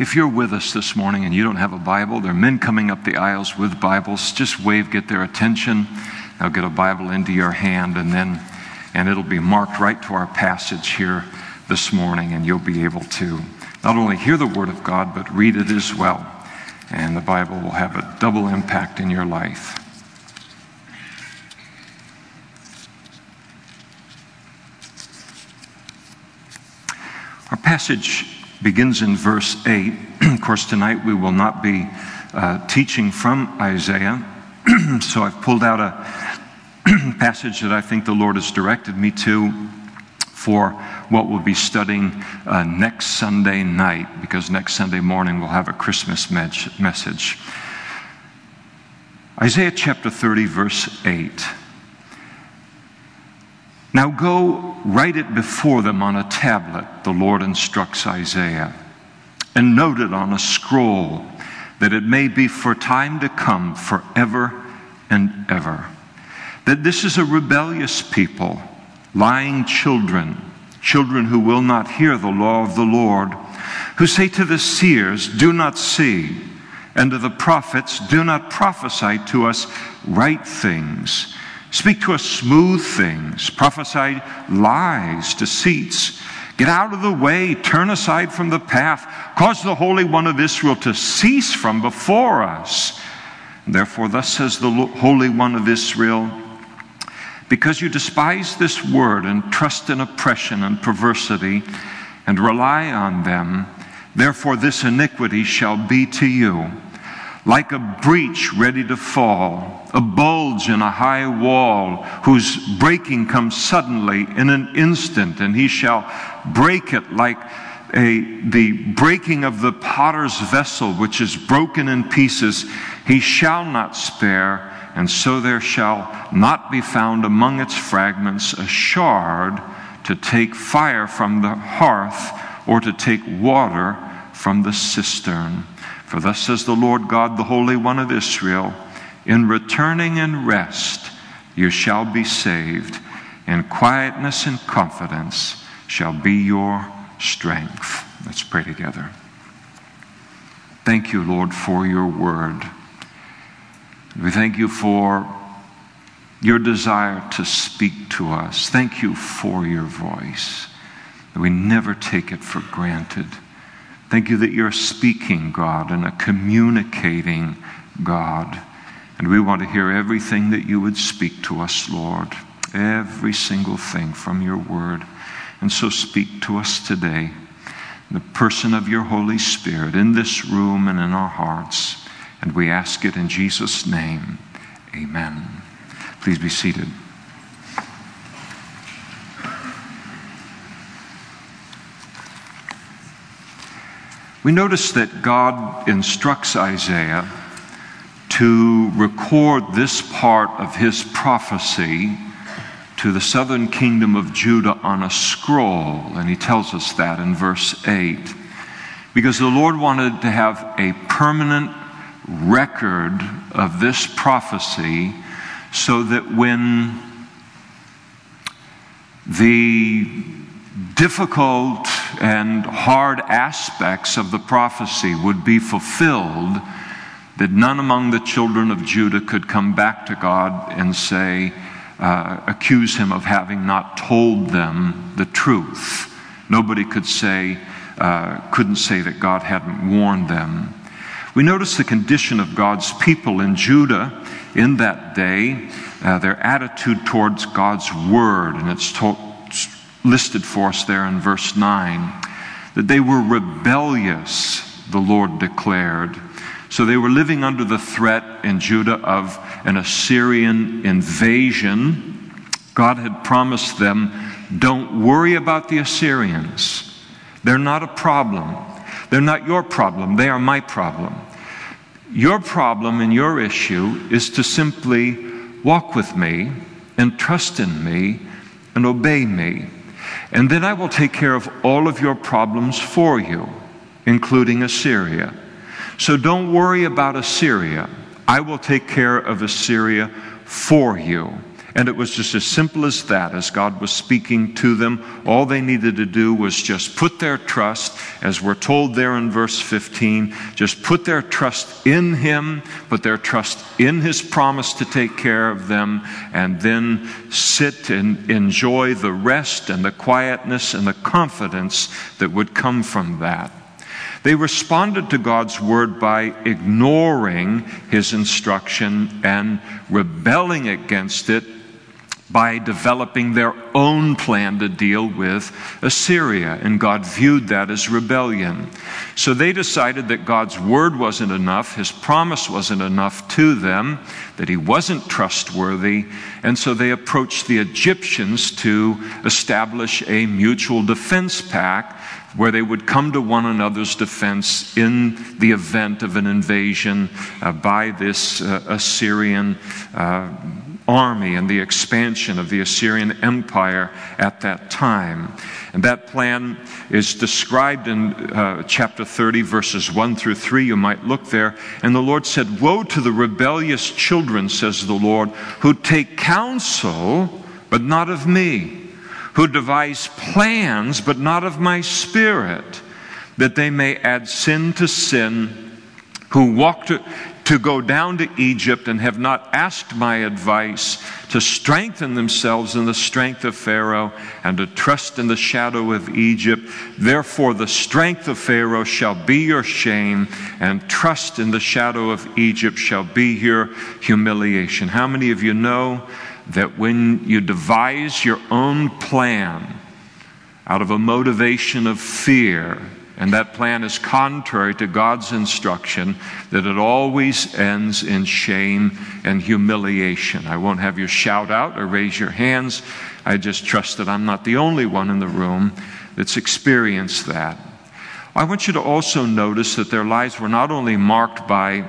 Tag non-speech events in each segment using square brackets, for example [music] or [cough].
If you're with us this morning and you don't have a Bible, there are men coming up the aisles with Bibles. Just wave, get their attention. They'll get a Bible into your hand, and then, and it'll be marked right to our passage here this morning, and you'll be able to not only hear the Word of God, but read it as well. And the Bible will have a double impact in your life. Our passage begins in verse 8. [clears throat] of course, tonight we will not be uh, teaching from Isaiah, [clears throat] so I've pulled out a [clears throat] passage that I think the Lord has directed me to for what we'll be studying uh, next Sunday night, because next Sunday morning we'll have a Christmas message. Isaiah chapter 30, verse 8. Now go write it before them on a tablet, the Lord instructs Isaiah, and note it on a scroll, that it may be for time to come, forever and ever. That this is a rebellious people, lying children, children who will not hear the law of the Lord, who say to the seers, Do not see, and to the prophets, Do not prophesy to us right things Speak to us smooth things, prophesy lies, deceits. Get out of the way, turn aside from the path, cause the Holy One of Israel to cease from before us. Therefore, thus says the Holy One of Israel because you despise this word and trust in oppression and perversity and rely on them, therefore this iniquity shall be to you like a breach ready to fall, a bulge in a high wall, whose breaking comes suddenly in an instant, and he shall break it like a, the breaking of the potter's vessel, which is broken in pieces. He shall not spare, and so there shall not be found among its fragments a shard to take fire from the hearth or to take water from the cistern. For thus says the Lord God, the Holy One of Israel In returning and rest you shall be saved, and quietness and confidence shall be your strength. Let's pray together. Thank you, Lord, for your word. We thank you for your desire to speak to us. Thank you for your voice. We never take it for granted. Thank you that you're speaking, God, and a communicating God. And we want to hear everything that you would speak to us, Lord. Every single thing from your word. And so speak to us today. The person of your Holy Spirit in this room and in our hearts. And we ask it in Jesus' name. Amen. Please be seated. We notice that God instructs Isaiah to record this part of his prophecy to the southern kingdom of Judah on a scroll, and he tells us that in verse 8. Because the Lord wanted to have a permanent record of this prophecy so that when the difficult and hard aspects of the prophecy would be fulfilled, that none among the children of Judah could come back to God and say, uh, accuse him of having not told them the truth. Nobody could say, uh, couldn't say that God hadn't warned them. We notice the condition of God's people in Judah in that day, uh, their attitude towards God's word, and it's told listed for us there in verse 9 that they were rebellious, the Lord declared. So they were living under the threat in Judah of an Assyrian invasion. God had promised them, don't worry about the Assyrians. They're not a problem. They're not your problem. They are my problem. Your problem and your issue is to simply walk with me and trust in me and obey me. And then I will take care of all of your problems for you, including Assyria. So don't worry about Assyria. I will take care of Assyria for you. And it was just as simple as that, as God was speaking to them. All they needed to do was just put their trust, as we're told there in verse 15, just put their trust in Him, put their trust in His promise to take care of them, and then sit and enjoy the rest and the quietness and the confidence that would come from that. They responded to God's word by ignoring his instruction and rebelling against it by developing their own plan to deal with Assyria, and God viewed that as rebellion. So they decided that God's word wasn't enough, his promise wasn't enough to them, that he wasn't trustworthy, and so they approached the Egyptians to establish a mutual defense pact where they would come to one another's defense in the event of an invasion uh, by this uh, Assyrian uh, army and the expansion of the Assyrian Empire at that time. And that plan is described in uh, chapter 30, verses 1 through 3. You might look there. And the Lord said, Woe to the rebellious children, says the Lord, who take counsel, but not of me, who devise plans, but not of my spirit, that they may add sin to sin, who walk to, to go down to Egypt and have not asked my advice, to strengthen themselves in the strength of Pharaoh and to trust in the shadow of Egypt. Therefore, the strength of Pharaoh shall be your shame, and trust in the shadow of Egypt shall be your humiliation. How many of you know that when you devise your own plan out of a motivation of fear, and that plan is contrary to God's instruction, that it always ends in shame and humiliation. I won't have you shout out or raise your hands. I just trust that I'm not the only one in the room that's experienced that. I want you to also notice that their lives were not only marked by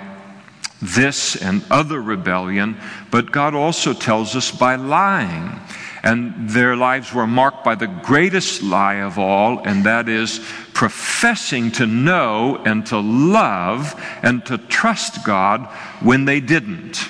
this and other rebellion, but God also tells us by lying. And their lives were marked by the greatest lie of all, and that is professing to know and to love and to trust God when they didn't.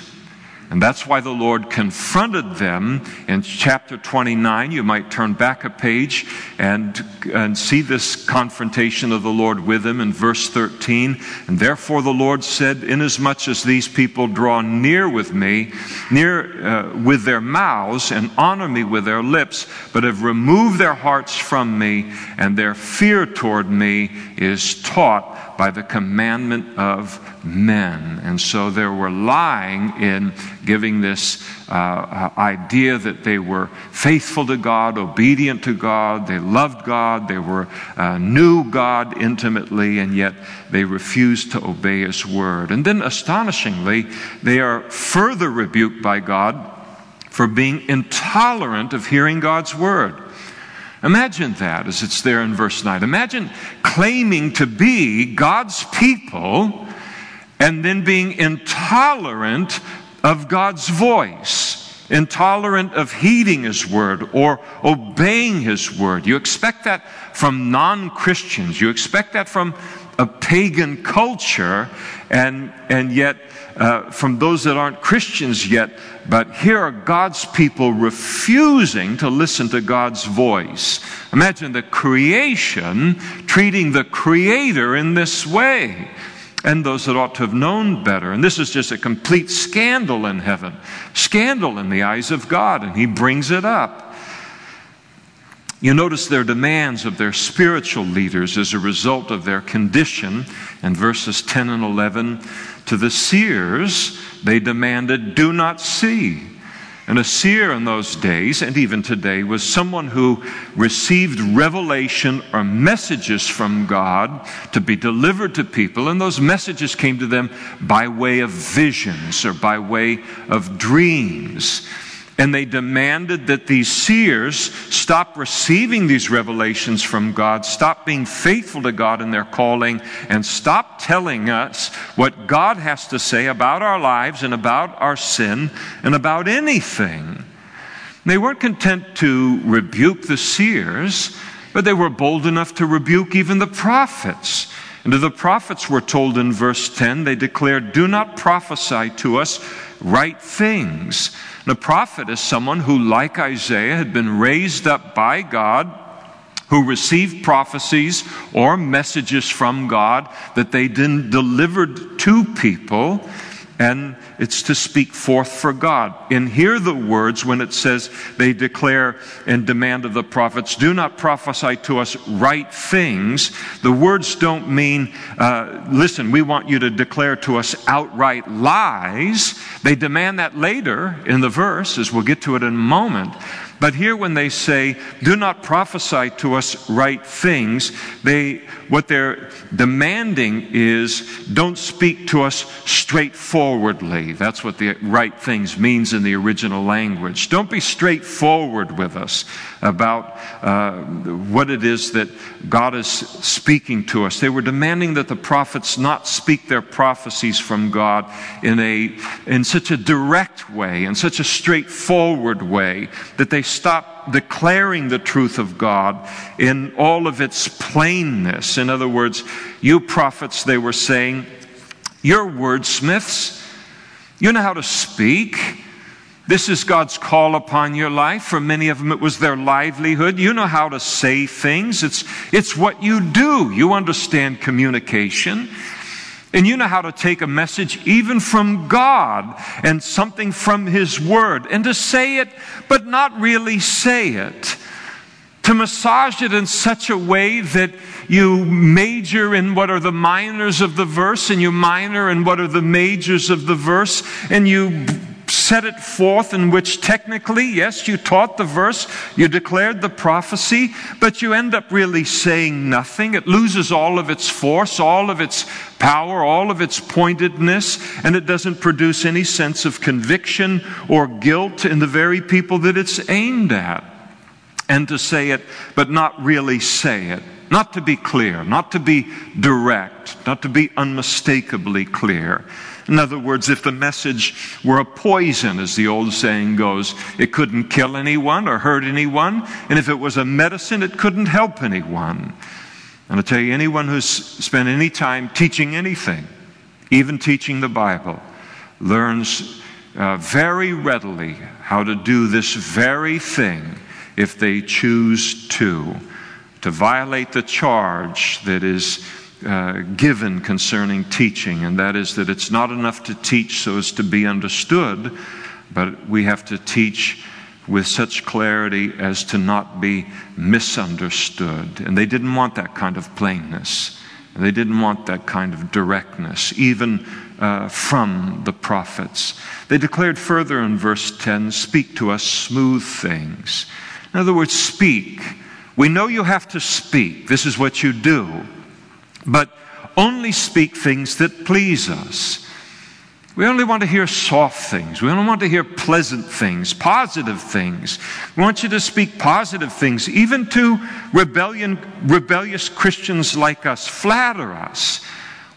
And that's why the Lord confronted them in chapter 29. You might turn back a page and, and see this confrontation of the Lord with them in verse 13. And therefore the Lord said, Inasmuch as these people draw near with me, near uh, with their mouths, and honor me with their lips, but have removed their hearts from me, and their fear toward me is taught by the commandment of men. And so they were lying in giving this uh, uh, idea that they were faithful to God, obedient to God, they loved God, they were uh, knew God intimately, and yet they refused to obey His word. And then, astonishingly, they are further rebuked by God for being intolerant of hearing God's word. Imagine that as it's there in verse 9. Imagine claiming to be God's people and then being intolerant of God's voice, intolerant of heeding His word or obeying His word. You expect that from non Christians, you expect that from a pagan culture, and, and yet uh, from those that aren't Christians yet. But here are God's people refusing to listen to God's voice. Imagine the creation treating the Creator in this way and those that ought to have known better. And this is just a complete scandal in heaven, scandal in the eyes of God, and He brings it up. You notice their demands of their spiritual leaders as a result of their condition in verses 10 and 11. To the seers, they demanded, Do not see. And a seer in those days, and even today, was someone who received revelation or messages from God to be delivered to people, and those messages came to them by way of visions or by way of dreams. And they demanded that these seers stop receiving these revelations from God, stop being faithful to God in their calling, and stop telling us what God has to say about our lives and about our sin and about anything. They weren't content to rebuke the seers, but they were bold enough to rebuke even the prophets. And to the prophets were told in verse 10, they declared, Do not prophesy to us right things. And a prophet is someone who, like Isaiah, had been raised up by God, who received prophecies or messages from God that they then delivered to people and it's to speak forth for God. And hear the words when it says they declare and demand of the prophets, do not prophesy to us right things. The words don't mean, uh, listen, we want you to declare to us outright lies. They demand that later in the verse, as we'll get to it in a moment. But here, when they say, do not prophesy to us right things, they, what they're demanding is, don't speak to us straightforwardly. That's what the right things means in the original language. Don't be straightforward with us about uh, what it is that God is speaking to us. They were demanding that the prophets not speak their prophecies from God in, a, in such a direct way, in such a straightforward way, that they stop declaring the truth of God in all of its plainness. In other words, you prophets, they were saying, you're wordsmiths. You know how to speak. This is God's call upon your life. For many of them, it was their livelihood. You know how to say things. It's, it's what you do. You understand communication. And you know how to take a message even from God and something from His Word and to say it, but not really say it. To massage it in such a way that you major in what are the minors of the verse and you minor in what are the majors of the verse and you set it forth in which technically, yes, you taught the verse, you declared the prophecy, but you end up really saying nothing. It loses all of its force, all of its power, all of its pointedness, and it doesn't produce any sense of conviction or guilt in the very people that it's aimed at. And to say it, but not really say it. Not to be clear, not to be direct, not to be unmistakably clear. In other words, if the message were a poison, as the old saying goes, it couldn't kill anyone or hurt anyone. And if it was a medicine, it couldn't help anyone. And I tell you, anyone who's spent any time teaching anything, even teaching the Bible, learns uh, very readily how to do this very thing if they choose to, to violate the charge that is uh, given concerning teaching, and that is that it's not enough to teach so as to be understood, but we have to teach with such clarity as to not be misunderstood. And they didn't want that kind of plainness. They didn't want that kind of directness, even uh, from the prophets. They declared further in verse 10 speak to us smooth things. In other words, speak. We know you have to speak. This is what you do but only speak things that please us. We only want to hear soft things. We only want to hear pleasant things, positive things. We want you to speak positive things, even to rebellion, rebellious Christians like us. Flatter us.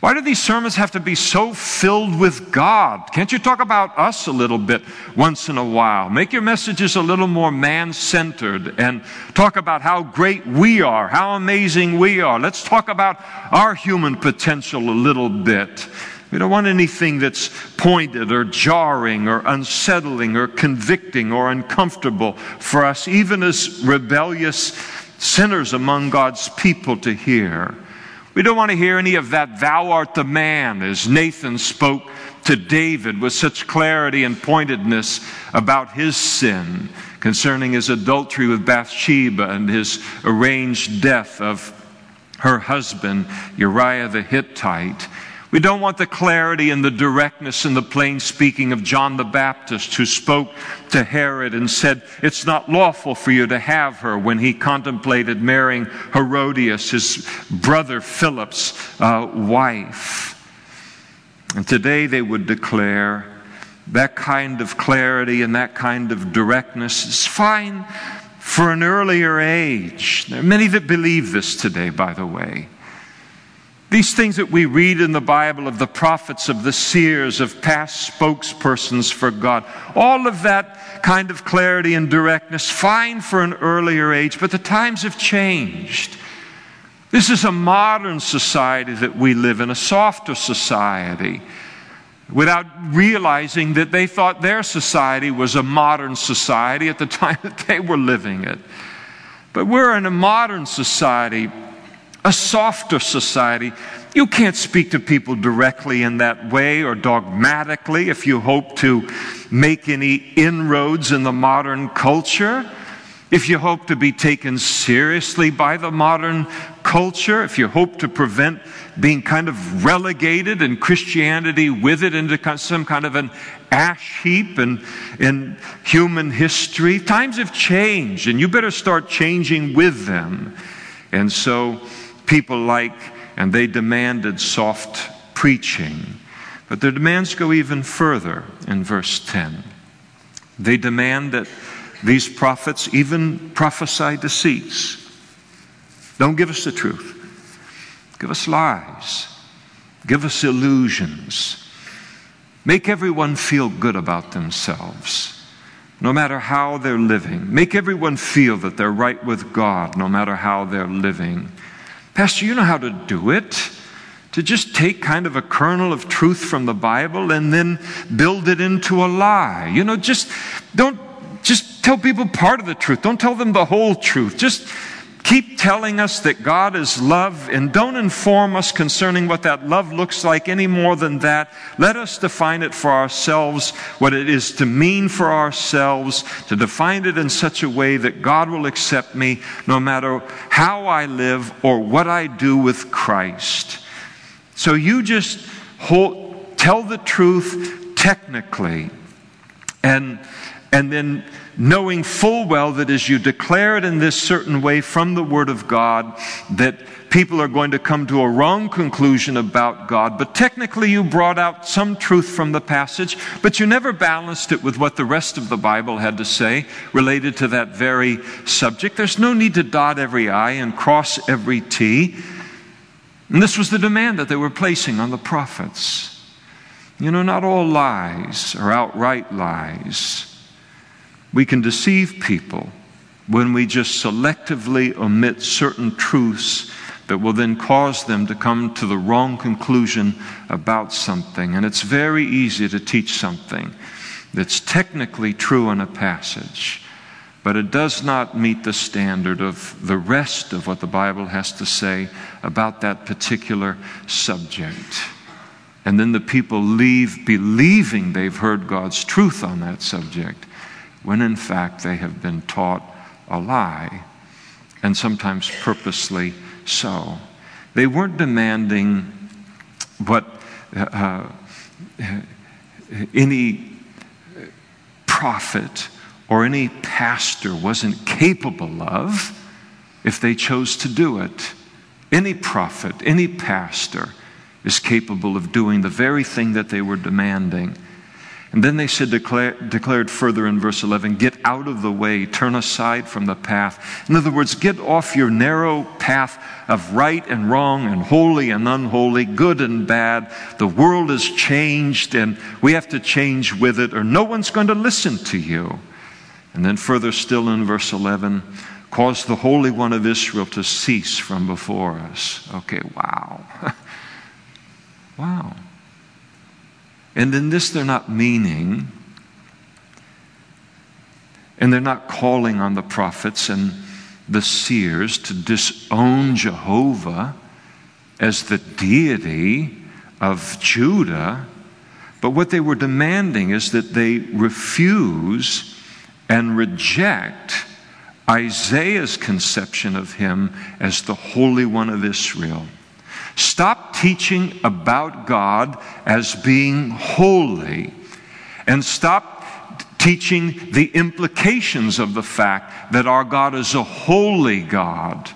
Why do these sermons have to be so filled with God? Can't you talk about us a little bit once in a while? Make your messages a little more man centered and talk about how great we are, how amazing we are. Let's talk about our human potential a little bit. We don't want anything that's pointed or jarring or unsettling or convicting or uncomfortable for us, even as rebellious sinners among God's people, to hear. We don't want to hear any of that, thou art the man, as Nathan spoke to David with such clarity and pointedness about his sin concerning his adultery with Bathsheba and his arranged death of her husband, Uriah the Hittite. We don't want the clarity and the directness and the plain speaking of John the Baptist, who spoke to Herod and said, It's not lawful for you to have her when he contemplated marrying Herodias, his brother Philip's uh, wife. And today they would declare that kind of clarity and that kind of directness is fine for an earlier age. There are many that believe this today, by the way. These things that we read in the Bible of the prophets, of the seers, of past spokespersons for God, all of that kind of clarity and directness, fine for an earlier age, but the times have changed. This is a modern society that we live in, a softer society, without realizing that they thought their society was a modern society at the [laughs] time that they were living it. But we're in a modern society, a softer society. You can't speak to people directly in that way or dogmatically if you hope to make any inroads in the modern culture. If you hope to be taken seriously by the modern culture, if you hope to prevent being kind of relegated and Christianity with it into some kind of an ash heap in, in human history, times have changed and you better start changing with them. And so people like, and they demanded soft preaching. But their demands go even further in verse 10. They demand that these prophets even prophesy deceits. Don't give us the truth. Give us lies. Give us illusions. Make everyone feel good about themselves, no matter how they're living. Make everyone feel that they're right with God, no matter how they're living. Pastor, you know how to do it. To just take kind of a kernel of truth from the Bible and then build it into a lie. You know, just don't just tell people part of the truth. Don't tell them the whole truth. Just Keep telling us that God is love and don't inform us concerning what that love looks like any more than that. Let us define it for ourselves, what it is to mean for ourselves, to define it in such a way that God will accept me no matter how I live or what I do with Christ. So you just hold, tell the truth technically and, and then knowing full well that as you declare it in this certain way from the Word of God, that people are going to come to a wrong conclusion about God. But technically, you brought out some truth from the passage, but you never balanced it with what the rest of the Bible had to say related to that very subject. There's no need to dot every I and cross every T. And this was the demand that they were placing on the prophets. You know, not all lies are outright lies. We can deceive people when we just selectively omit certain truths that will then cause them to come to the wrong conclusion about something. And it's very easy to teach something that's technically true in a passage, but it does not meet the standard of the rest of what the Bible has to say about that particular subject. And then the people leave believing they've heard God's truth on that subject when in fact they have been taught a lie, and sometimes purposely so. They weren't demanding what uh, any prophet or any pastor wasn't capable of if they chose to do it. Any prophet, any pastor is capable of doing the very thing that they were demanding. And then they said, declare, declared further in verse 11, get out of the way, turn aside from the path. In other words, get off your narrow path of right and wrong and holy and unholy, good and bad. The world has changed and we have to change with it or no one's going to listen to you. And then further still in verse 11, cause the Holy One of Israel to cease from before us. Okay, wow. [laughs] wow. And in this, they're not meaning, and they're not calling on the prophets and the seers to disown Jehovah as the deity of Judah. But what they were demanding is that they refuse and reject Isaiah's conception of him as the Holy One of Israel. Stop teaching about God as being holy and stop teaching the implications of the fact that our God is a holy God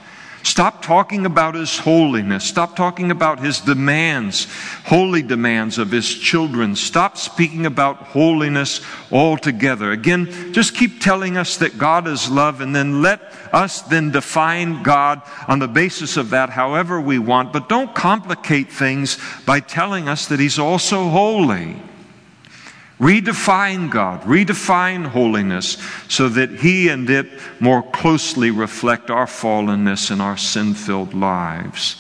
Stop talking about His holiness. Stop talking about His demands, holy demands of His children. Stop speaking about holiness altogether. Again, just keep telling us that God is love and then let us then define God on the basis of that however we want. But don't complicate things by telling us that He's also holy. Redefine God, redefine holiness so that He and it more closely reflect our fallenness and our sin filled lives.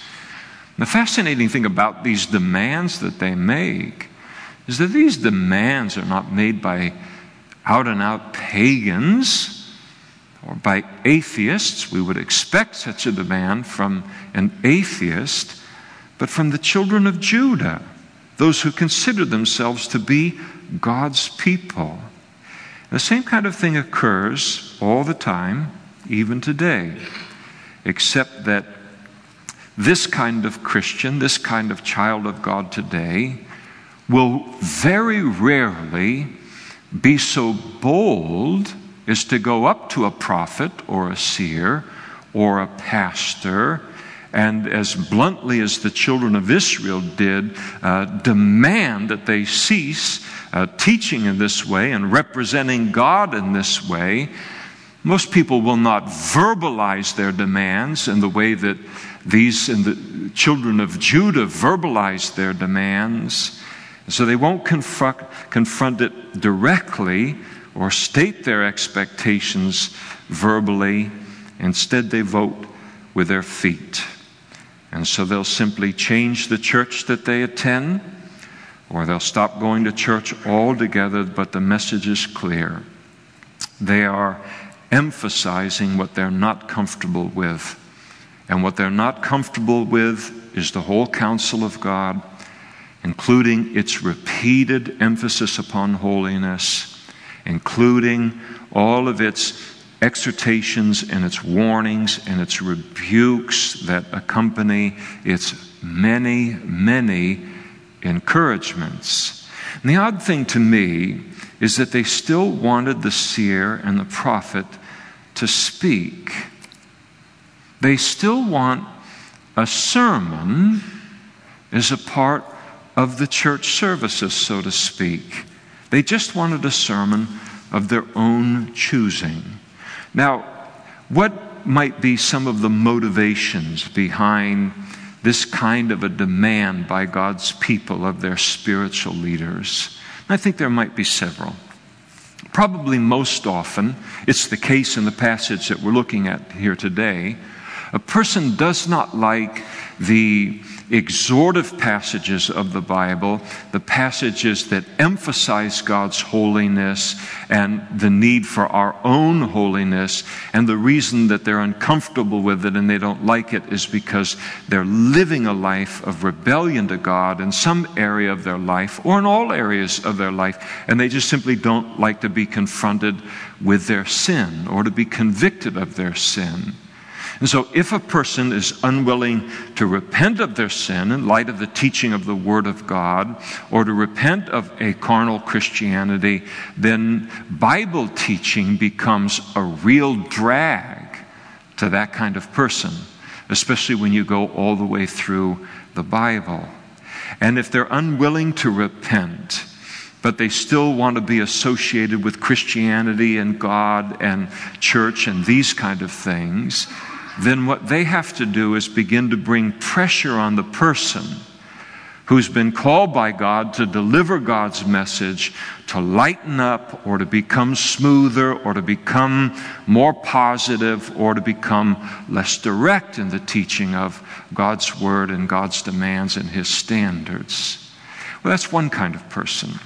The fascinating thing about these demands that they make is that these demands are not made by out and out pagans or by atheists. We would expect such a demand from an atheist, but from the children of Judah, those who consider themselves to be God's people. The same kind of thing occurs all the time, even today, except that this kind of Christian, this kind of child of God today, will very rarely be so bold as to go up to a prophet or a seer or a pastor and as bluntly as the children of Israel did, uh, demand that they cease uh, teaching in this way and representing God in this way, most people will not verbalize their demands in the way that these and the children of Judah verbalized their demands. So they won't confront, confront it directly or state their expectations verbally. Instead, they vote with their feet. And so they'll simply change the church that they attend or they'll stop going to church altogether, but the message is clear. They are emphasizing what they're not comfortable with. And what they're not comfortable with is the whole counsel of God, including its repeated emphasis upon holiness, including all of its exhortations and its warnings and its rebukes that accompany its many, many encouragements. And the odd thing to me is that they still wanted the seer and the prophet to speak. They still want a sermon as a part of the church services, so to speak. They just wanted a sermon of their own choosing. Now, what might be some of the motivations behind this kind of a demand by God's people of their spiritual leaders? I think there might be several. Probably most often, it's the case in the passage that we're looking at here today. A person does not like the exhortive passages of the Bible, the passages that emphasize God's holiness and the need for our own holiness, and the reason that they're uncomfortable with it and they don't like it is because they're living a life of rebellion to God in some area of their life or in all areas of their life, and they just simply don't like to be confronted with their sin or to be convicted of their sin. And so, if a person is unwilling to repent of their sin in light of the teaching of the Word of God, or to repent of a carnal Christianity, then Bible teaching becomes a real drag to that kind of person, especially when you go all the way through the Bible. And if they're unwilling to repent, but they still want to be associated with Christianity and God and church and these kind of things, then what they have to do is begin to bring pressure on the person who's been called by God to deliver God's message to lighten up or to become smoother or to become more positive or to become less direct in the teaching of God's word and God's demands and his standards. Well, that's one kind of person.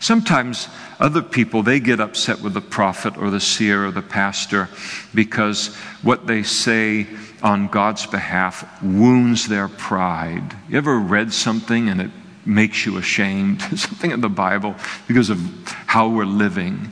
Sometimes other people, they get upset with the prophet or the seer or the pastor because what they say on God's behalf wounds their pride. You ever read something and it makes you ashamed? [laughs] something in the Bible because of how we're living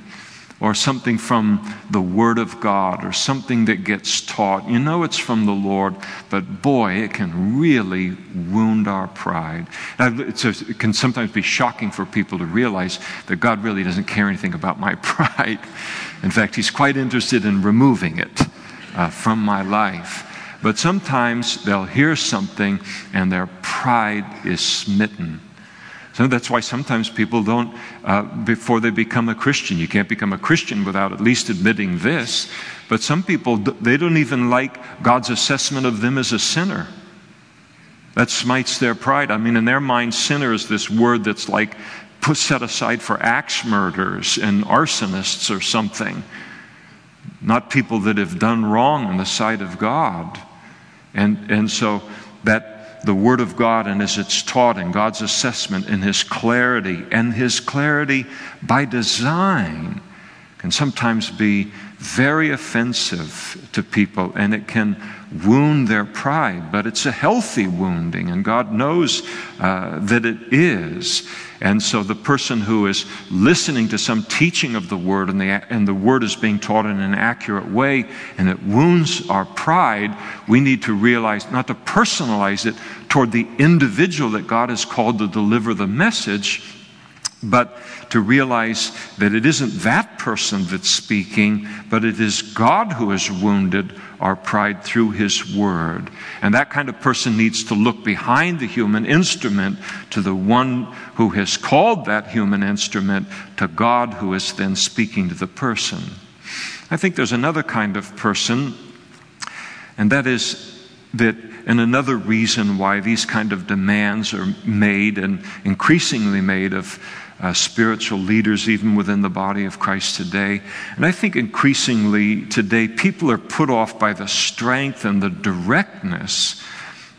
or something from the Word of God or something that gets taught. You know it's from the Lord, but boy, it can really wound our pride. it can sometimes be shocking for people to realize that God really doesn't care anything about my [laughs] pride. In fact, He's quite interested in removing it uh, from my life. But sometimes they'll hear something and their pride is smitten. So that's why sometimes people don't, uh, before they become a Christian, you can't become a Christian without at least admitting this. But some people, they don't even like God's assessment of them as a sinner. That smites their pride. I mean, in their mind, sinner is this word that's like put set aside for axe murderers and arsonists or something, not people that have done wrong in the sight of God. And, and so that the Word of God, and as it's taught in God's assessment, in His clarity, and His clarity by design, can sometimes be very offensive to people and it can wound their pride, but it's a healthy wounding, and God knows uh, that it is. And so the person who is listening to some teaching of the word and the, and the word is being taught in an accurate way and it wounds our pride, we need to realize not to personalize it toward the individual that God has called to deliver the message, but to realize that it isn't that person that's speaking, but it is God who has wounded our pride through His Word. And that kind of person needs to look behind the human instrument to the one who has called that human instrument, to God who is then speaking to the person. I think there's another kind of person, and that is that and another reason why these kind of demands are made and increasingly made of uh, spiritual leaders, even within the body of Christ today. And I think increasingly today, people are put off by the strength and the directness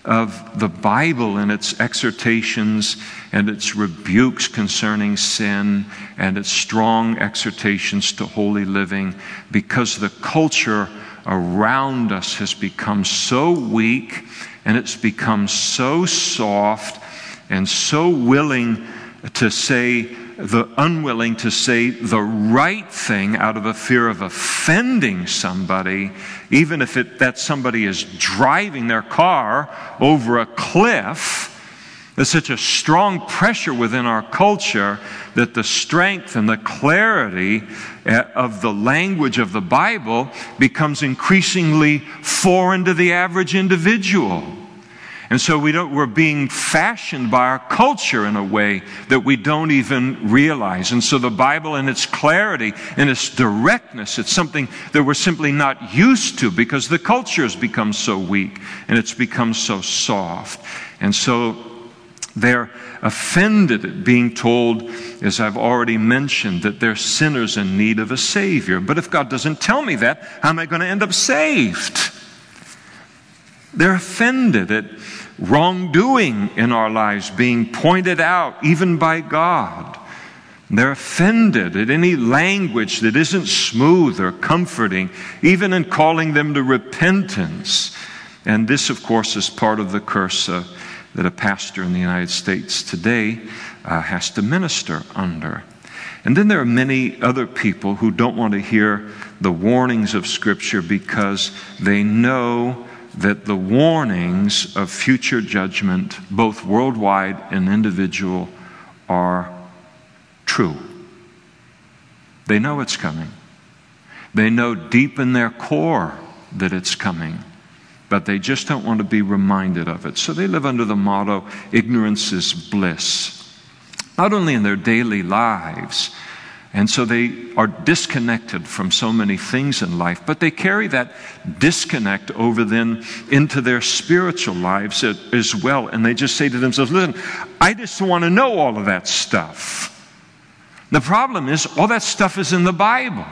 of the Bible and its exhortations and its rebukes concerning sin and its strong exhortations to holy living because the culture around us has become so weak and it's become so soft and so willing to say the unwilling to say the right thing out of a fear of offending somebody, even if it, that somebody is driving their car over a cliff. There's such a strong pressure within our culture that the strength and the clarity eh, of the language of the Bible becomes increasingly foreign to the average individual. And so we don't, we're being fashioned by our culture in a way that we don't even realize. And so the Bible in its clarity, in its directness, it's something that we're simply not used to because the culture has become so weak and it's become so soft. And so they're offended at being told, as I've already mentioned, that they're sinners in need of a Savior. But if God doesn't tell me that, how am I going to end up saved? They're offended at wrongdoing in our lives being pointed out, even by God. They're offended at any language that isn't smooth or comforting, even in calling them to repentance. And this, of course, is part of the curse uh, that a pastor in the United States today uh, has to minister under. And then there are many other people who don't want to hear the warnings of Scripture because they know that the warnings of future judgment, both worldwide and individual, are true. They know it's coming. They know deep in their core that it's coming, but they just don't want to be reminded of it. So they live under the motto ignorance is bliss. Not only in their daily lives, and so they are disconnected from so many things in life, but they carry that disconnect over then into their spiritual lives as well. And they just say to themselves, listen, I just want to know all of that stuff. The problem is, all that stuff is in the Bible.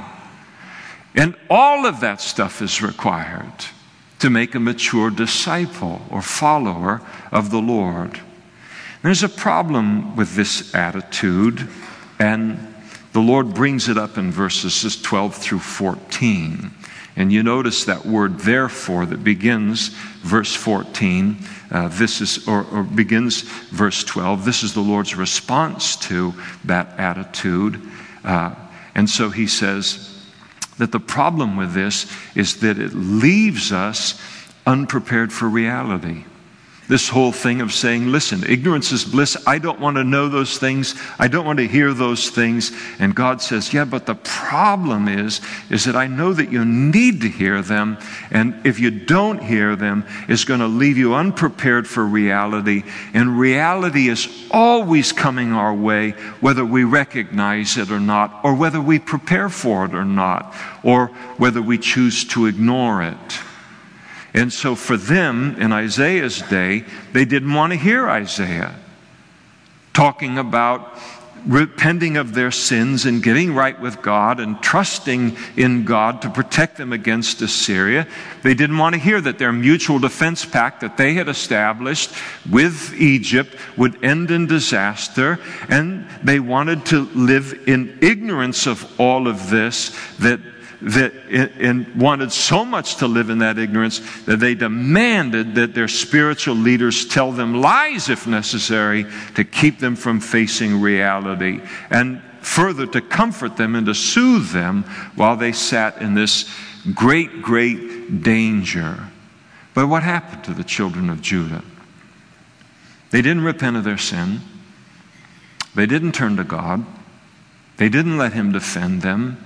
And all of that stuff is required to make a mature disciple or follower of the Lord. There's a problem with this attitude, and the Lord brings it up in verses 12 through 14. And you notice that word therefore that begins verse 14. Uh, this is, or, or begins verse 12. This is the Lord's response to that attitude. Uh, and so he says that the problem with this is that it leaves us unprepared for reality. This whole thing of saying, listen, ignorance is bliss. I don't want to know those things. I don't want to hear those things. And God says, yeah, but the problem is, is that I know that you need to hear them. And if you don't hear them, it's going to leave you unprepared for reality. And reality is always coming our way, whether we recognize it or not, or whether we prepare for it or not, or whether we choose to ignore it. And so for them in Isaiah's day, they didn't want to hear Isaiah talking about repenting of their sins and getting right with God and trusting in God to protect them against Assyria. They didn't want to hear that their mutual defense pact that they had established with Egypt would end in disaster, and they wanted to live in ignorance of all of this that that and wanted so much to live in that ignorance that they demanded that their spiritual leaders tell them lies if necessary to keep them from facing reality and further to comfort them and to soothe them while they sat in this great great danger. But what happened to the children of Judah? They didn't repent of their sin. They didn't turn to God. They didn't let him defend them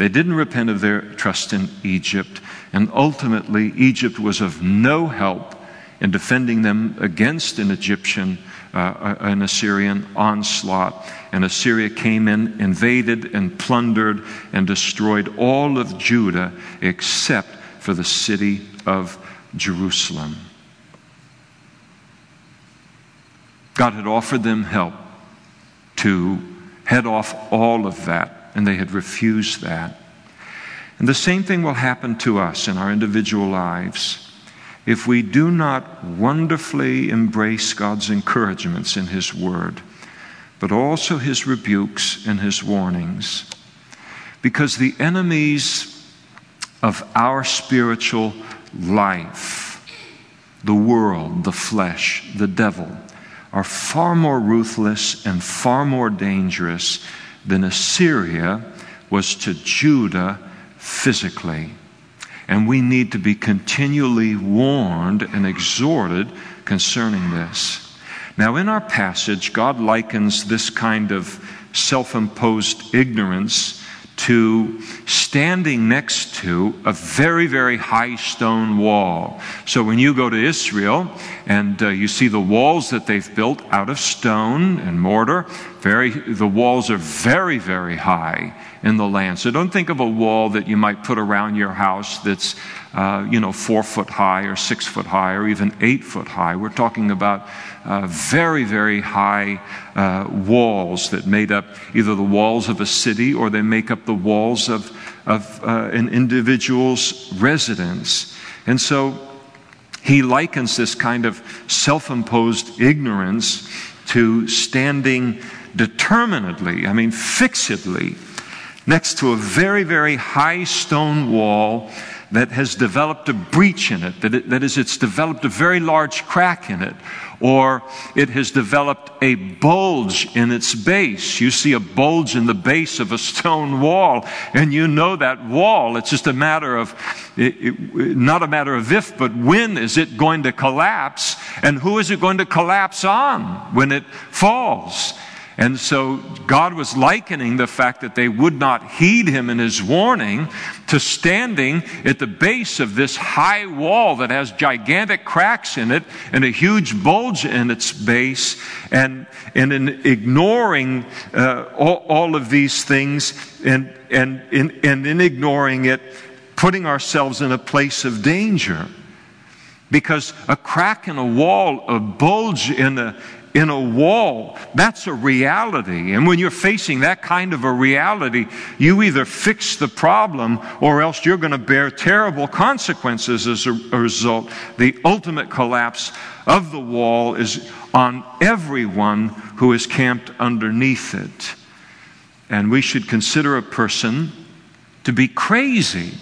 they didn't repent of their trust in Egypt, and ultimately, Egypt was of no help in defending them against an Egyptian, uh, an Assyrian onslaught. And Assyria came in, invaded, and plundered and destroyed all of Judah except for the city of Jerusalem. God had offered them help to head off all of that and they had refused that. And the same thing will happen to us in our individual lives if we do not wonderfully embrace God's encouragements in His Word, but also His rebukes and His warnings. Because the enemies of our spiritual life, the world, the flesh, the devil, are far more ruthless and far more dangerous than Assyria was to Judah physically. And we need to be continually warned and exhorted concerning this. Now, in our passage, God likens this kind of self imposed ignorance to standing next to a very, very high stone wall. So when you go to Israel and uh, you see the walls that they've built out of stone and mortar, very, the walls are very, very high in the land. So don't think of a wall that you might put around your house that's, uh, you know, four foot high or six foot high or even eight foot high. We're talking about uh, very, very high uh, walls that made up either the walls of a city or they make up the walls of, of uh, an individual's residence. And so he likens this kind of self imposed ignorance to standing determinedly, I mean, fixedly, next to a very, very high stone wall that has developed a breach in it, that, it, that is, it's developed a very large crack in it, or it has developed a bulge in its base. You see a bulge in the base of a stone wall, and you know that wall. It's just a matter of, it, it, not a matter of if, but when is it going to collapse, and who is it going to collapse on when it falls? And so God was likening the fact that they would not heed him in his warning to standing at the base of this high wall that has gigantic cracks in it and a huge bulge in its base. And, and in ignoring uh, all, all, of these things and, and, in, and in ignoring it, putting ourselves in a place of danger. Because a crack in a wall, a bulge in a, in a wall. That's a reality. And when you're facing that kind of a reality, you either fix the problem or else you're going to bear terrible consequences as a, result. The ultimate collapse of the wall is on everyone who is camped underneath it. And we should consider a person to be crazy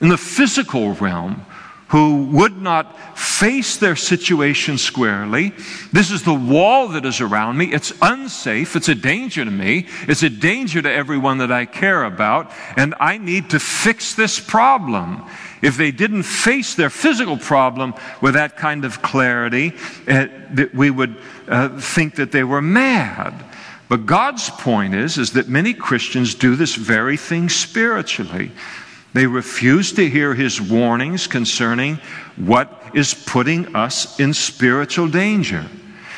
in the physical realm who would not face their situation squarely. This is the wall that is around me. It's unsafe. It's a danger to me. It's a danger to everyone that I care about. And I need to fix this problem. If they didn't face their physical problem with that kind of clarity, uh, that we would uh, think that they were mad. But God's point is, is that many Christians do this very thing spiritually. They refuse to hear his warnings concerning what is putting us in spiritual danger.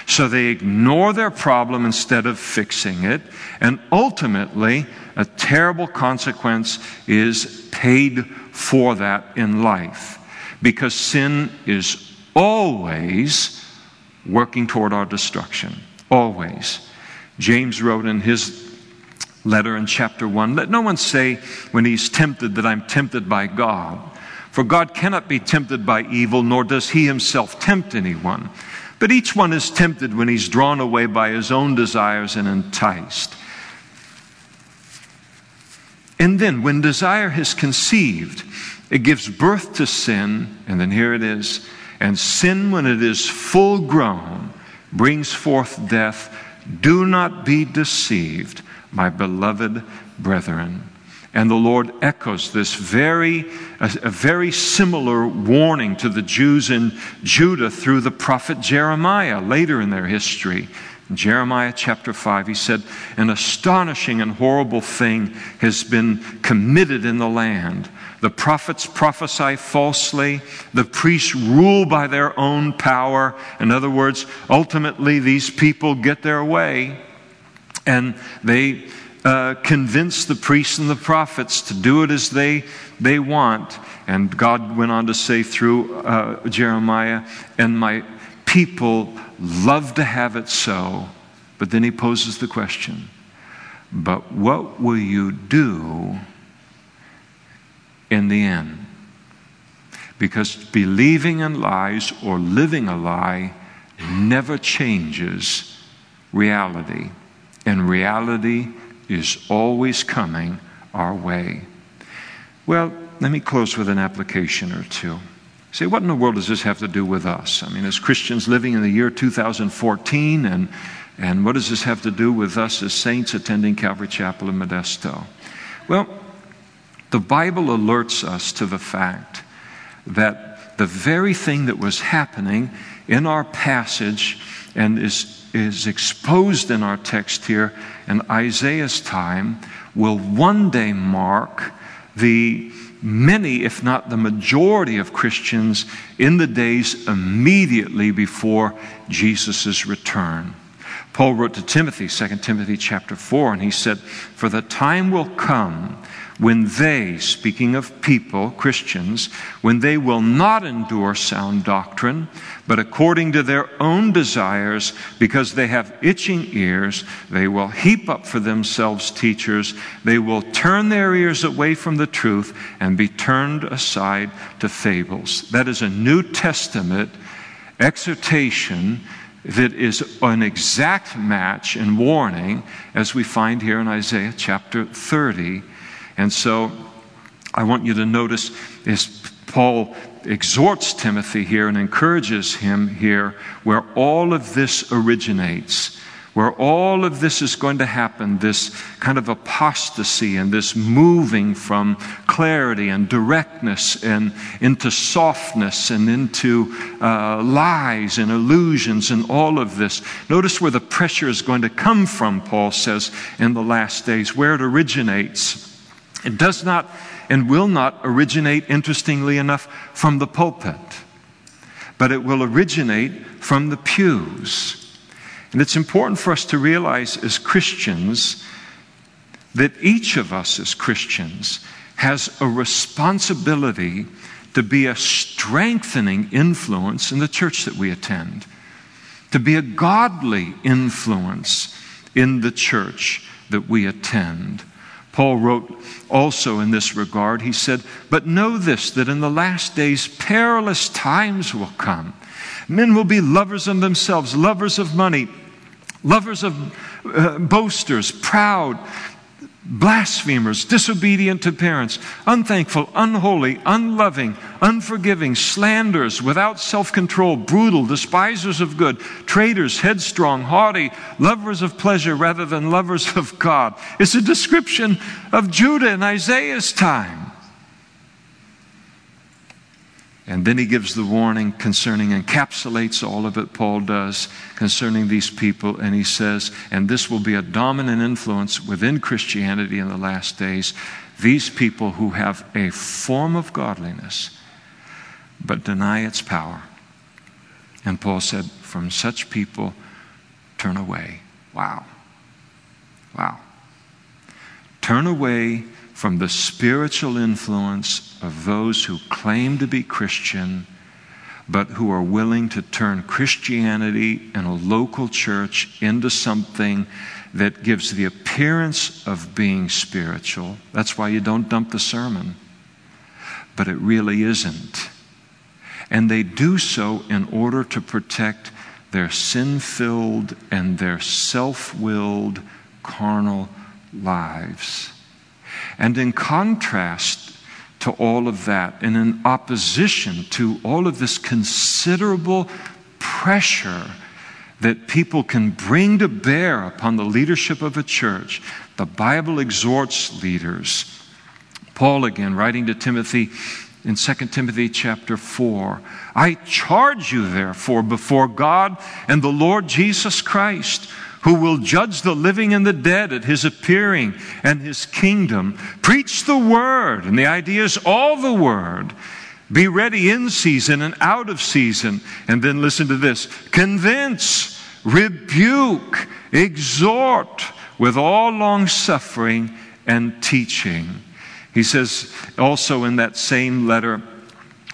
So they ignore their problem instead of fixing it. And ultimately, a terrible consequence is paid for that in life. Because sin is always working toward our destruction. Always. James wrote in his letter in chapter 1 Let no one say when he's tempted that I'm tempted by God. For God cannot be tempted by evil, nor does he himself tempt anyone. But each one is tempted when he's drawn away by his own desires and enticed. And then, when desire has conceived, it gives birth to sin, and then here it is. And sin, when it is full grown, brings forth death. Do not be deceived, my beloved brethren. And the Lord echoes this very, a, very similar warning to the Jews in Judah through the prophet Jeremiah later in their history. In Jeremiah chapter 5, he said, An astonishing and horrible thing has been committed in the land. The prophets prophesy falsely. The priests rule by their own power. In other words, ultimately, these people get their way and they uh, convince the priests and the prophets to do it as they, they want. And God went on to say through uh, Jeremiah, and my people love to have it so. But then he poses the question, but what will you do in the end? Because believing in lies or living a lie never changes reality. And reality is always coming our way. Well, let me close with an application or two. Say, what in the world does this have to do with us? I mean, as Christians living in the year 2014, and, and what does this have to do with us as saints attending Calvary Chapel in Modesto? Well, the Bible alerts us to the fact that the very thing that was happening in our passage and is, is exposed in our text here in Isaiah's time will one day mark the many, if not the majority of Christians in the days immediately before Jesus' return. Paul wrote to Timothy, 2 Timothy chapter 4, and he said, For the time will come when they, speaking of people, Christians, when they will not endure sound doctrine, but according to their own desires, because they have itching ears, they will heap up for themselves teachers. They will turn their ears away from the truth and be turned aside to fables. That is a New Testament exhortation that is an exact match and warning as we find here in Isaiah chapter 30 and so I want you to notice as Paul exhorts Timothy here and encourages him here where all of this originates where all of this is going to happen this kind of apostasy and this moving from clarity and directness and into softness and into uh, lies and illusions and all of this. Notice where the pressure is going to come from, Paul says, in the last days, where it originates. It does not and will not originate, interestingly enough, from the pulpit, but it will originate from the pews. And it's important for us to realize as Christians that each of us as Christians has a responsibility to be a strengthening influence in the church that we attend, to be a godly influence in the church that we attend. Paul wrote also in this regard, he said, But know this, that in the last days perilous times will come. Men will be lovers of themselves, lovers of money, lovers of uh, boasters, proud, blasphemers, disobedient to parents, unthankful, unholy, unloving, unforgiving, slanderers, without self control, brutal, despisers of good, traitors, headstrong, haughty, lovers of pleasure rather than lovers of God. It's a description of Judah in Isaiah's time. And then he gives the warning concerning, encapsulates all of it, Paul does, concerning these people. And he says, and this will be a dominant influence within Christianity in the last days these people who have a form of godliness but deny its power. And Paul said, from such people, turn away. Wow. Wow. Turn away from the spiritual influence of those who claim to be Christian, but who are willing to turn Christianity and a local church into something that gives the appearance of being spiritual. That's why you don't dump the sermon. But it really isn't. And they do so in order to protect their sin filled and their self willed carnal lives. And in contrast to all of that, and in opposition to all of this considerable pressure that people can bring to bear upon the leadership of a church, the Bible exhorts leaders. Paul, again, writing to Timothy in 2 Timothy chapter 4, I charge you, therefore, before God and the Lord Jesus Christ who will judge the living and the dead at his appearing and his kingdom. Preach the word, and the idea is all the word. Be ready in season and out of season. And then listen to this convince, rebuke, exhort with all long suffering and teaching. He says also in that same letter,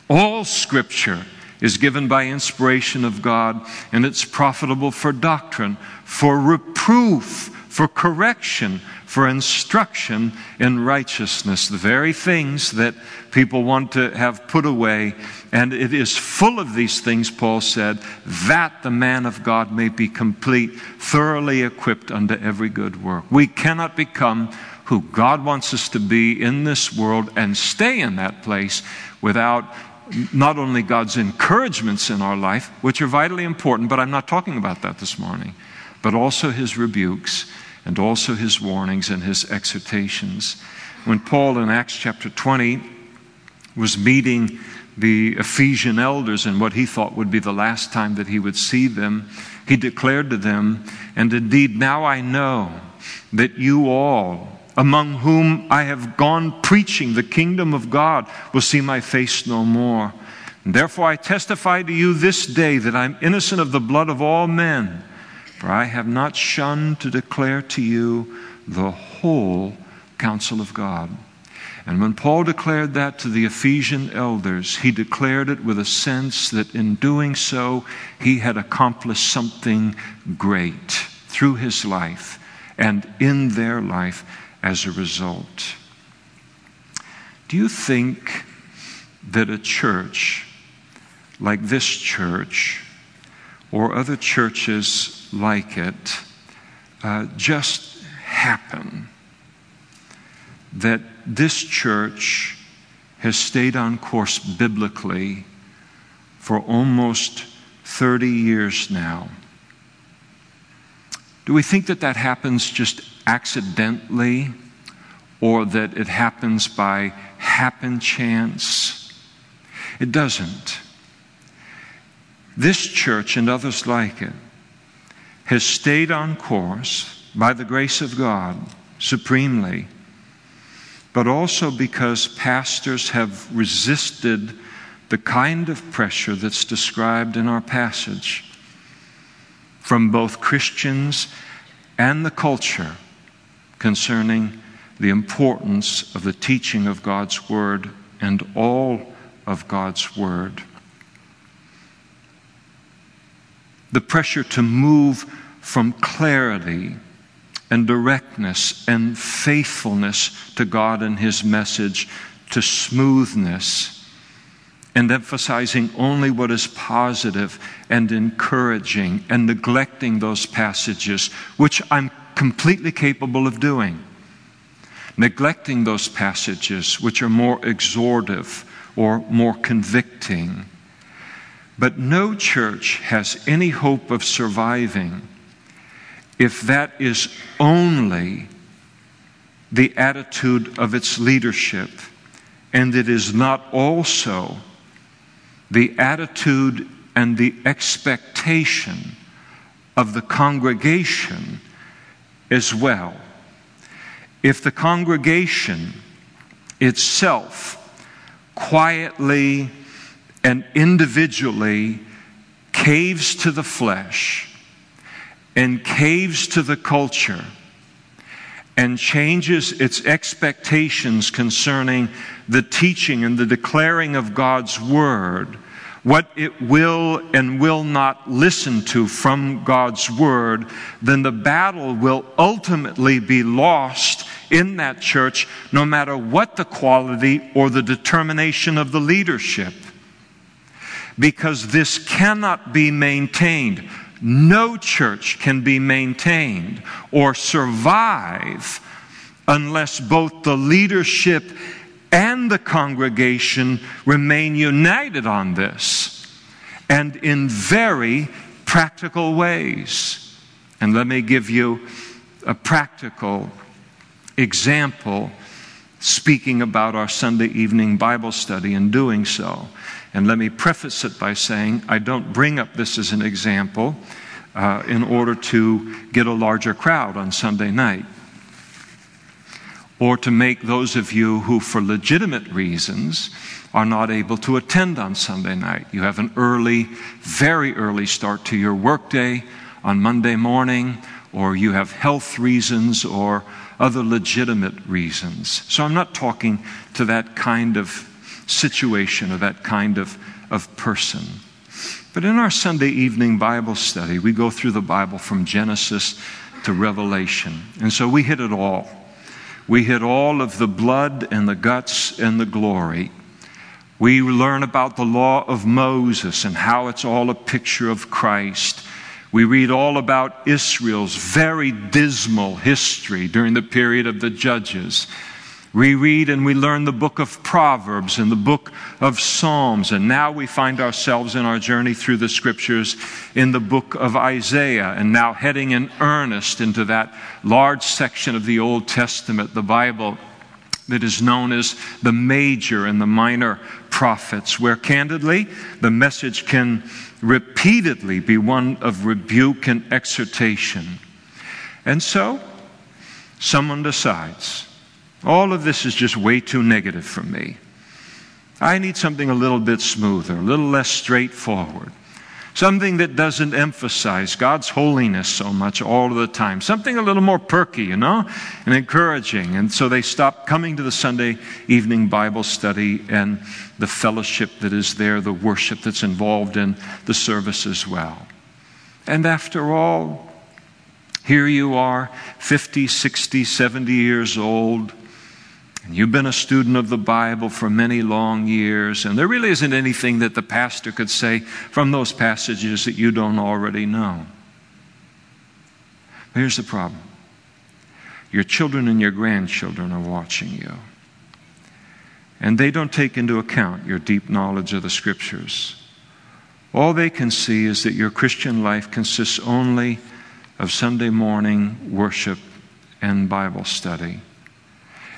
all scripture is given by inspiration of God, and it's profitable for doctrine, for reproof, for correction, for instruction in righteousness, the very things that people want to have put away. And it is full of these things, Paul said, that the man of God may be complete, thoroughly equipped unto every good work. We cannot become who God wants us to be in this world and stay in that place without not only God's encouragements in our life, which are vitally important, but I'm not talking about that this morning, but also his rebukes and also his warnings and his exhortations. When Paul in Acts chapter 20 was meeting the Ephesian elders in what he thought would be the last time that he would see them, he declared to them, And indeed, now I know that you all, among whom I have gone preaching the kingdom of God, will see my face no more. And therefore I testify to you this day that I'm innocent of the blood of all men, for I have not shunned to declare to you the whole counsel of God. And when Paul declared that to the Ephesian elders, he declared it with a sense that in doing so, he had accomplished something great through his life and in their life as a result. Do you think that a church like this church or other churches like it uh, just happen? That this church has stayed on course biblically for almost 30 years now. Do we think that that happens just accidentally or that it happens by happen chance. It doesn't. This church and others like it has stayed on course by the grace of God supremely, but also because pastors have resisted the kind of pressure that's described in our passage from both Christians and the culture concerning the importance of the teaching of God's Word and all of God's Word. The pressure to move from clarity and directness and faithfulness to God and His message to smoothness and emphasizing only what is positive and encouraging and neglecting those passages, which I'm completely capable of doing. Neglecting those passages which are more exhortive or more convicting. But no church has any hope of surviving if that is only the attitude of its leadership and it is not also the attitude and the expectation of the congregation as well. If the congregation itself quietly and individually caves to the flesh and caves to the culture and changes its expectations concerning the teaching and the declaring of God's word, what it will and will not listen to from God's Word, then the battle will ultimately be lost in that church, no matter what the quality or the determination of the leadership. Because this cannot be maintained. No church can be maintained or survive unless both the leadership and the congregation remain united on this and in very practical ways. And let me give you a practical example speaking about our Sunday evening Bible study and doing so. And let me preface it by saying I don't bring up this as an example uh, in order to get a larger crowd on Sunday night or to make those of you who, for legitimate reasons, are not able to attend on Sunday night. You have an early, very early start to your workday on Monday morning, or you have health reasons or other legitimate reasons. So I'm not talking to that kind of situation or that kind of, of person. But in our Sunday evening Bible study, we go through the Bible from Genesis to Revelation. And so we hit it all. We hit all of the blood and the guts and the glory. We learn about the law of Moses and how it's all a picture of Christ. We read all about Israel's very dismal history during the period of the Judges we read and we learn the book of Proverbs and the book of Psalms, and now we find ourselves in our journey through the scriptures in the book of Isaiah, and now heading in earnest into that large section of the Old Testament, the Bible that is known as the major and the minor prophets, where candidly the message can repeatedly be one of rebuke and exhortation. And so, someone decides all of this is just way too negative for me. I need something a little bit smoother, a little less straightforward. Something that doesn't emphasize God's holiness so much all the time. Something a little more perky, you know, and encouraging. And so they stop coming to the Sunday evening Bible study and the fellowship that is there, the worship that's involved in the service as well. And after all, here you are, 50, 60, 70 years old and you've been a student of the Bible for many long years, and there really isn't anything that the pastor could say from those passages that you don't already know. But here's the problem your children and your grandchildren are watching you. And they don't take into account your deep knowledge of the Scriptures. All they can see is that your Christian life consists only of Sunday morning worship and Bible study.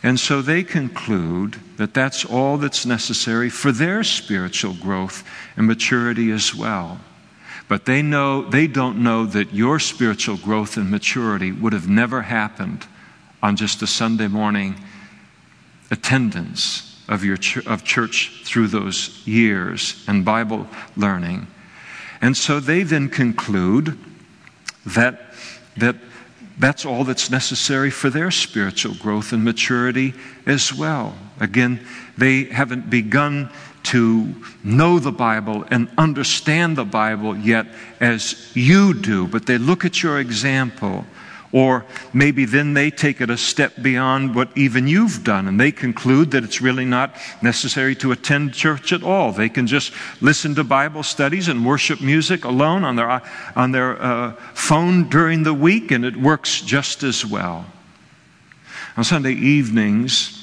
And so they conclude that that's all that's necessary for their spiritual growth and maturity as well. But they know they don't know that your spiritual growth and maturity would have never happened on just a Sunday morning attendance of your ch- of church through those years and Bible learning. And so they then conclude that that that's all that's necessary for their spiritual growth and maturity as well. Again, they haven't begun to know the Bible and understand the Bible yet as you do, but they look at your example or maybe then they take it a step beyond what even you've done and they conclude that it's really not necessary to attend church at all. They can just listen to Bible studies and worship music alone on their, on their uh, phone during the week and it works just as well. On Sunday evenings,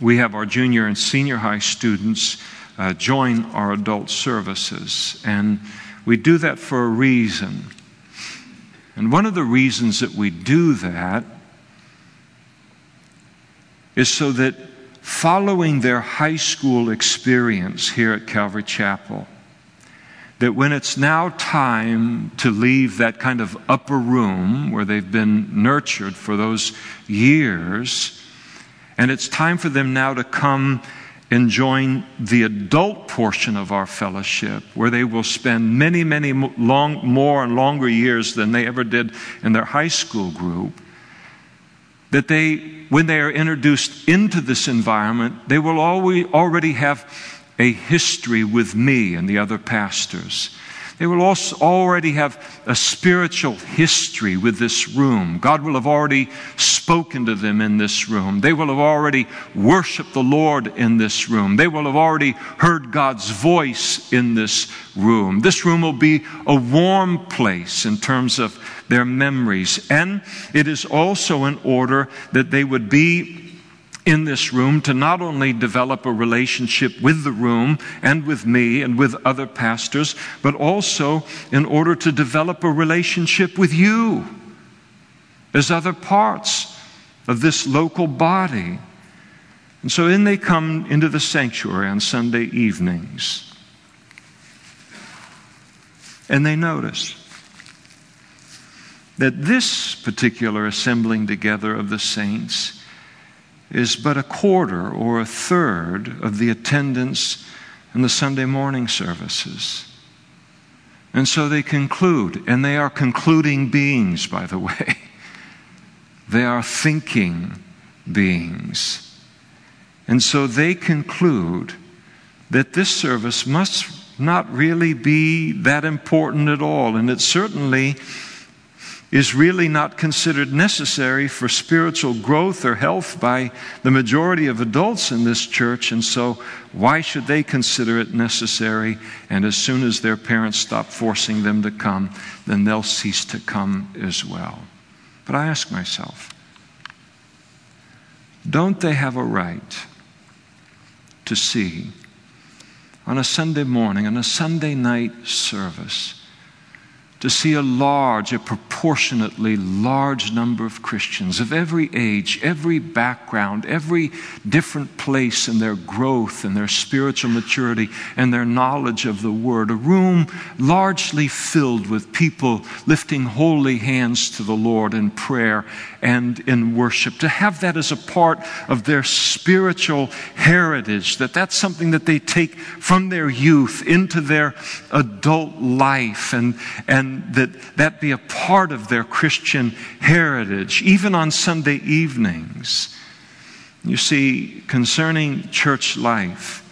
we have our junior and senior high students uh, join our adult services. And we do that for a reason. And one of the reasons that we do that is so that following their high school experience here at Calvary Chapel, that when it's now time to leave that kind of upper room where they've been nurtured for those years, and it's time for them now to come enjoying the adult portion of our fellowship, where they will spend many, many long, more and longer years than they ever did in their high school group, that they, when they are introduced into this environment, they will always, already have a history with me and the other pastors. They will also already have a spiritual history with this room. God will have already spoken to them in this room. They will have already worshiped the Lord in this room. They will have already heard God's voice in this room. This room will be a warm place in terms of their memories. And it is also in order that they would be in this room to not only develop a relationship with the room and with me and with other pastors, but also in order to develop a relationship with you as other parts of this local body. And so in they come into the sanctuary on Sunday evenings. And they notice that this particular assembling together of the saints is but a quarter or a third of the attendance in the Sunday morning services. And so they conclude, and they are concluding beings, by the way. [laughs] They are thinking beings. And so they conclude that this service must not really be that important at all. And it certainly is really not considered necessary for spiritual growth or health by the majority of adults in this church, and so why should they consider it necessary? And as soon as their parents stop forcing them to come, then they'll cease to come as well. But I ask myself, don't they have a right to see on a Sunday morning, on a Sunday night service, to see a large, a proportionately large number of Christians of every age, every background, every different place in their growth and their spiritual maturity and their knowledge of the Word. A room largely filled with people lifting holy hands to the Lord in prayer and in worship. To have that as a part of their spiritual heritage, that that's something that they take from their youth into their adult life and, and that that be a part of their Christian heritage, even on Sunday evenings. You see, concerning church life,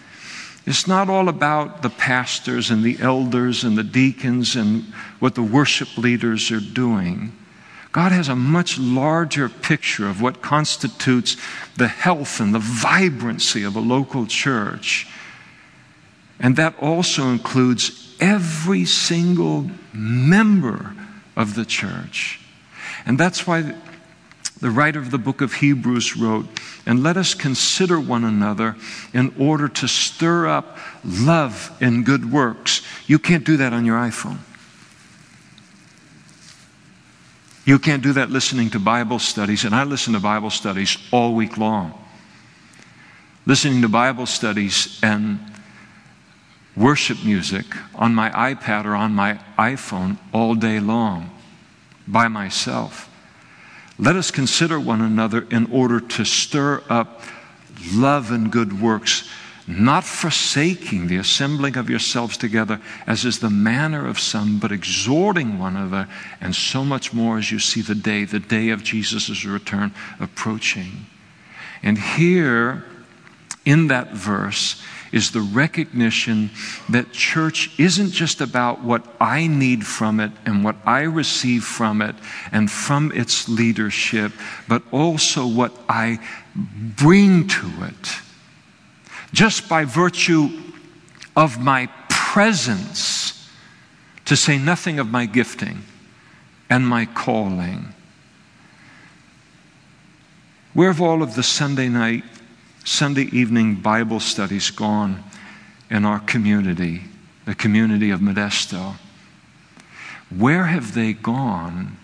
it's not all about the pastors and the elders and the deacons and what the worship leaders are doing. God has a much larger picture of what constitutes the health and the vibrancy of a local church. And that also includes every single member of the church. And that's why the writer of the book of Hebrews wrote, and let us consider one another in order to stir up love and good works. You can't do that on your iPhone. You can't do that listening to Bible studies, and I listen to Bible studies all week long. Listening to Bible studies and worship music on my iPad or on my iPhone all day long by myself. Let us consider one another in order to stir up love and good works, not forsaking the assembling of yourselves together, as is the manner of some, but exhorting one another, and so much more as you see the day, the day of Jesus' return approaching. And here, in that verse, is the recognition that church isn't just about what I need from it and what I receive from it and from its leadership, but also what I bring to it. Just by virtue of my presence, to say nothing of my gifting and my calling. Where have all of the Sunday night Sunday evening Bible studies gone in our community, the community of Modesto? Where have they gone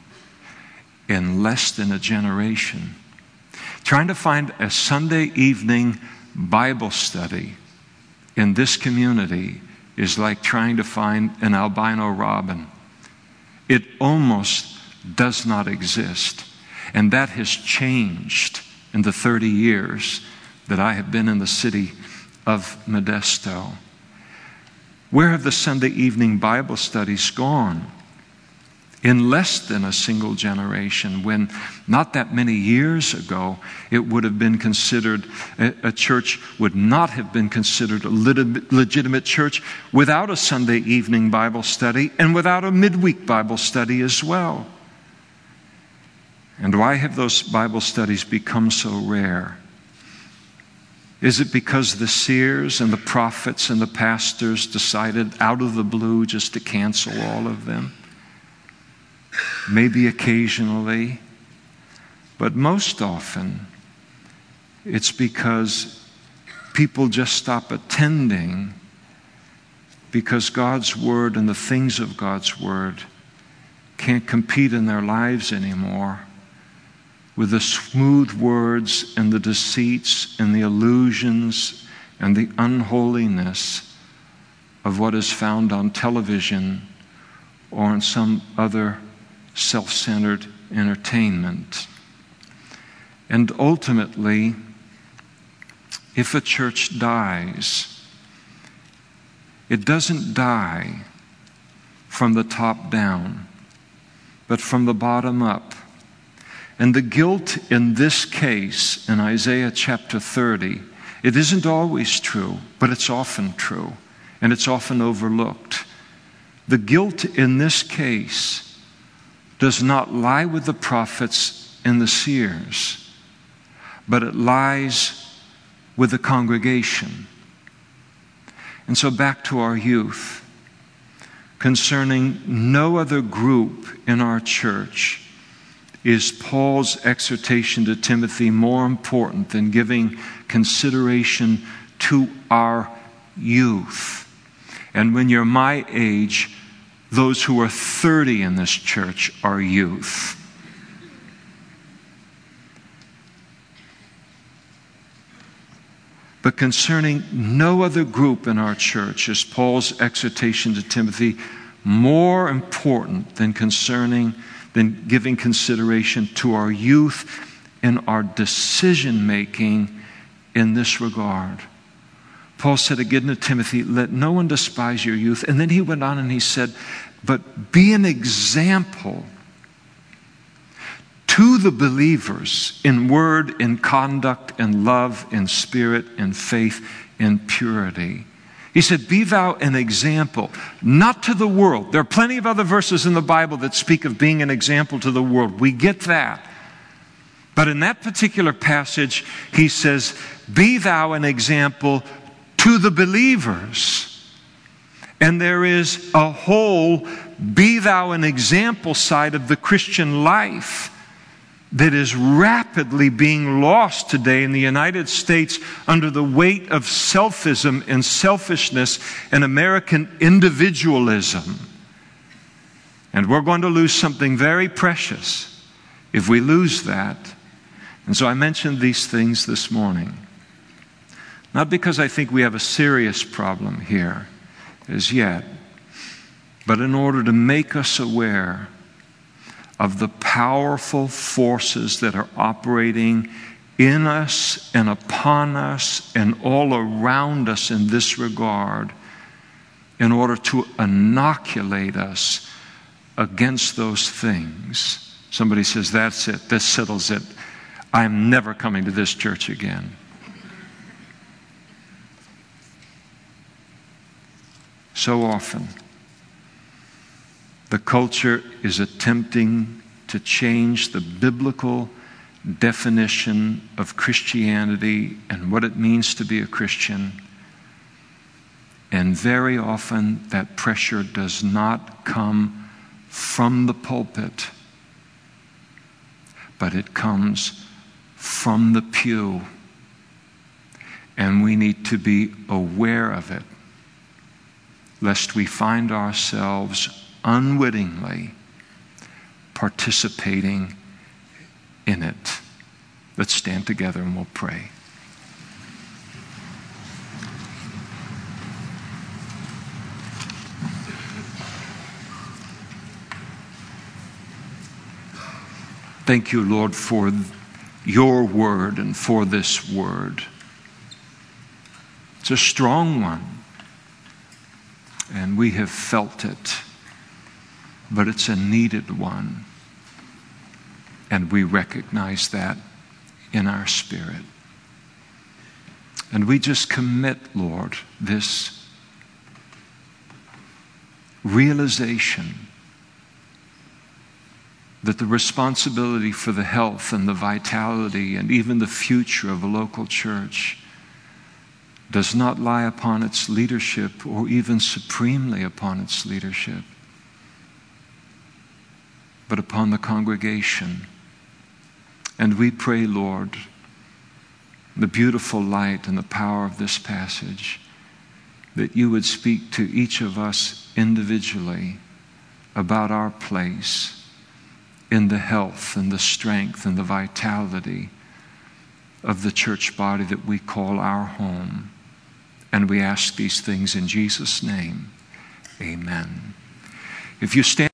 in less than a generation? Trying to find a Sunday evening Bible study in this community is like trying to find an albino robin. It almost does not exist. And that has changed in the 30 years that I have been in the city of Modesto. Where have the Sunday evening Bible studies gone? In less than a single generation, when not that many years ago it would have been considered, a, church would not have been considered a legitimate church without a Sunday evening Bible study and without a midweek Bible study as well. And why have those Bible studies become so rare? Is it because the seers and the prophets and the pastors decided out of the blue just to cancel all of them? Maybe occasionally, but most often it's because people just stop attending because God's Word and the things of God's Word can't compete in their lives anymore with the smooth words and the deceits and the illusions and the unholiness of what is found on television or in some other self centered entertainment. And ultimately, if a church dies, it doesn't die from the top down, but from the bottom up. And the guilt in this case, in Isaiah chapter 30, it isn't always true, but it's often true, and it's often overlooked. The guilt in this case does not lie with the prophets and the seers, but it lies with the congregation. And so back to our youth. Concerning no other group in our church is Paul's exhortation to Timothy more important than giving consideration to our youth. And when you're my age, those who are 30 in this church are youth. But concerning no other group in our church is Paul's exhortation to Timothy more important than concerning than giving consideration to our youth and our decision making in this regard. Paul said again to Timothy, Let no one despise your youth. And then he went on and he said, But be an example to the believers in word, in conduct, in love, in spirit, in faith, in purity. He said, Be thou an example, not to the world. There are plenty of other verses in the Bible that speak of being an example to the world. We get that. But in that particular passage, he says, Be thou an example to the believers. And there is a whole be thou an example side of the Christian life that is rapidly being lost today in the United States under the weight of selfism and selfishness and American individualism. And we're going to lose something very precious if we lose that. And so I mentioned these things this morning. Not because I think we have a serious problem here as yet, but in order to make us aware of the powerful forces that are operating in us and upon us and all around us in this regard in order to inoculate us against those things. Somebody says, That's it, this settles it. I'm never coming to this church again. So often. The culture is attempting to change the biblical definition of Christianity and what it means to be a Christian. And very often that pressure does not come from the pulpit, but it comes from the pew. And we need to be aware of it lest we find ourselves unwittingly participating in it. Let's stand together and we'll pray. Thank you, Lord, for your word and for this word. It's a strong one and we have felt it. but it's a needed one. And we recognize that in our spirit. And we just commit, Lord, this realization that the responsibility for the health and the vitality and even the future of a local church does not lie upon its leadership or even supremely upon its leadership, but upon the congregation. And we pray, Lord, the beautiful light and the power of this passage, that you would speak to each of us individually about our place in the health and the strength and the vitality of the church body that we call our home. And we ask these things in Jesus' name. Amen. If you stand